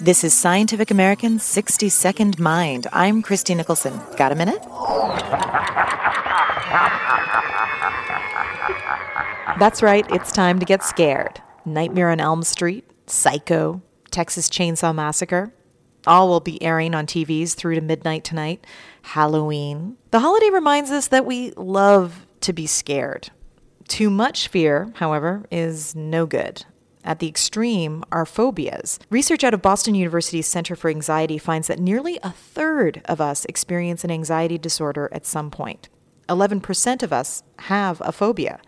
This is Scientific American's 60 Second Mind. I'm Christie Nicholson. Got a minute? That's right, it's time to get scared. Nightmare on Elm Street, Psycho, Texas Chainsaw Massacre. All will be airing on TVs through to midnight tonight. Halloween. The holiday reminds us that we love to be scared. Too much fear, however, is no good. At the extreme are phobias. Research out of Boston University's Center for Anxiety finds that nearly a third of us experience an anxiety disorder at some point. 11% of us have a phobia.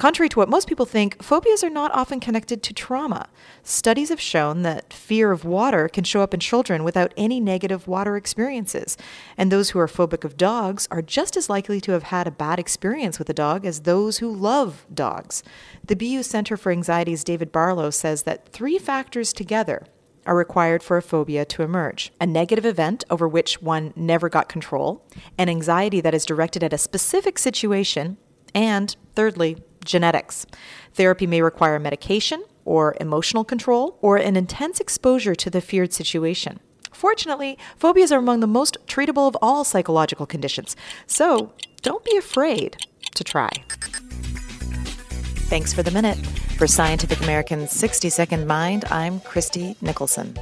Contrary to what most people think, phobias are not often connected to trauma. Studies have shown that fear of water can show up in children without any negative water experiences. And those who are phobic of dogs are just as likely to have had a bad experience with a dog as those who love dogs. The BU Center for Anxiety's David Barlow says that three factors together are required for a phobia to emerge a negative event over which one never got control, an anxiety that is directed at a specific situation, and thirdly, genetics. Therapy may require medication or emotional control or an intense exposure to the feared situation. Fortunately, phobias are among the most treatable of all psychological conditions, so don't be afraid to try. Thanks for the minute. For Scientific American's 60 Second Mind, I'm Christie Nicholson.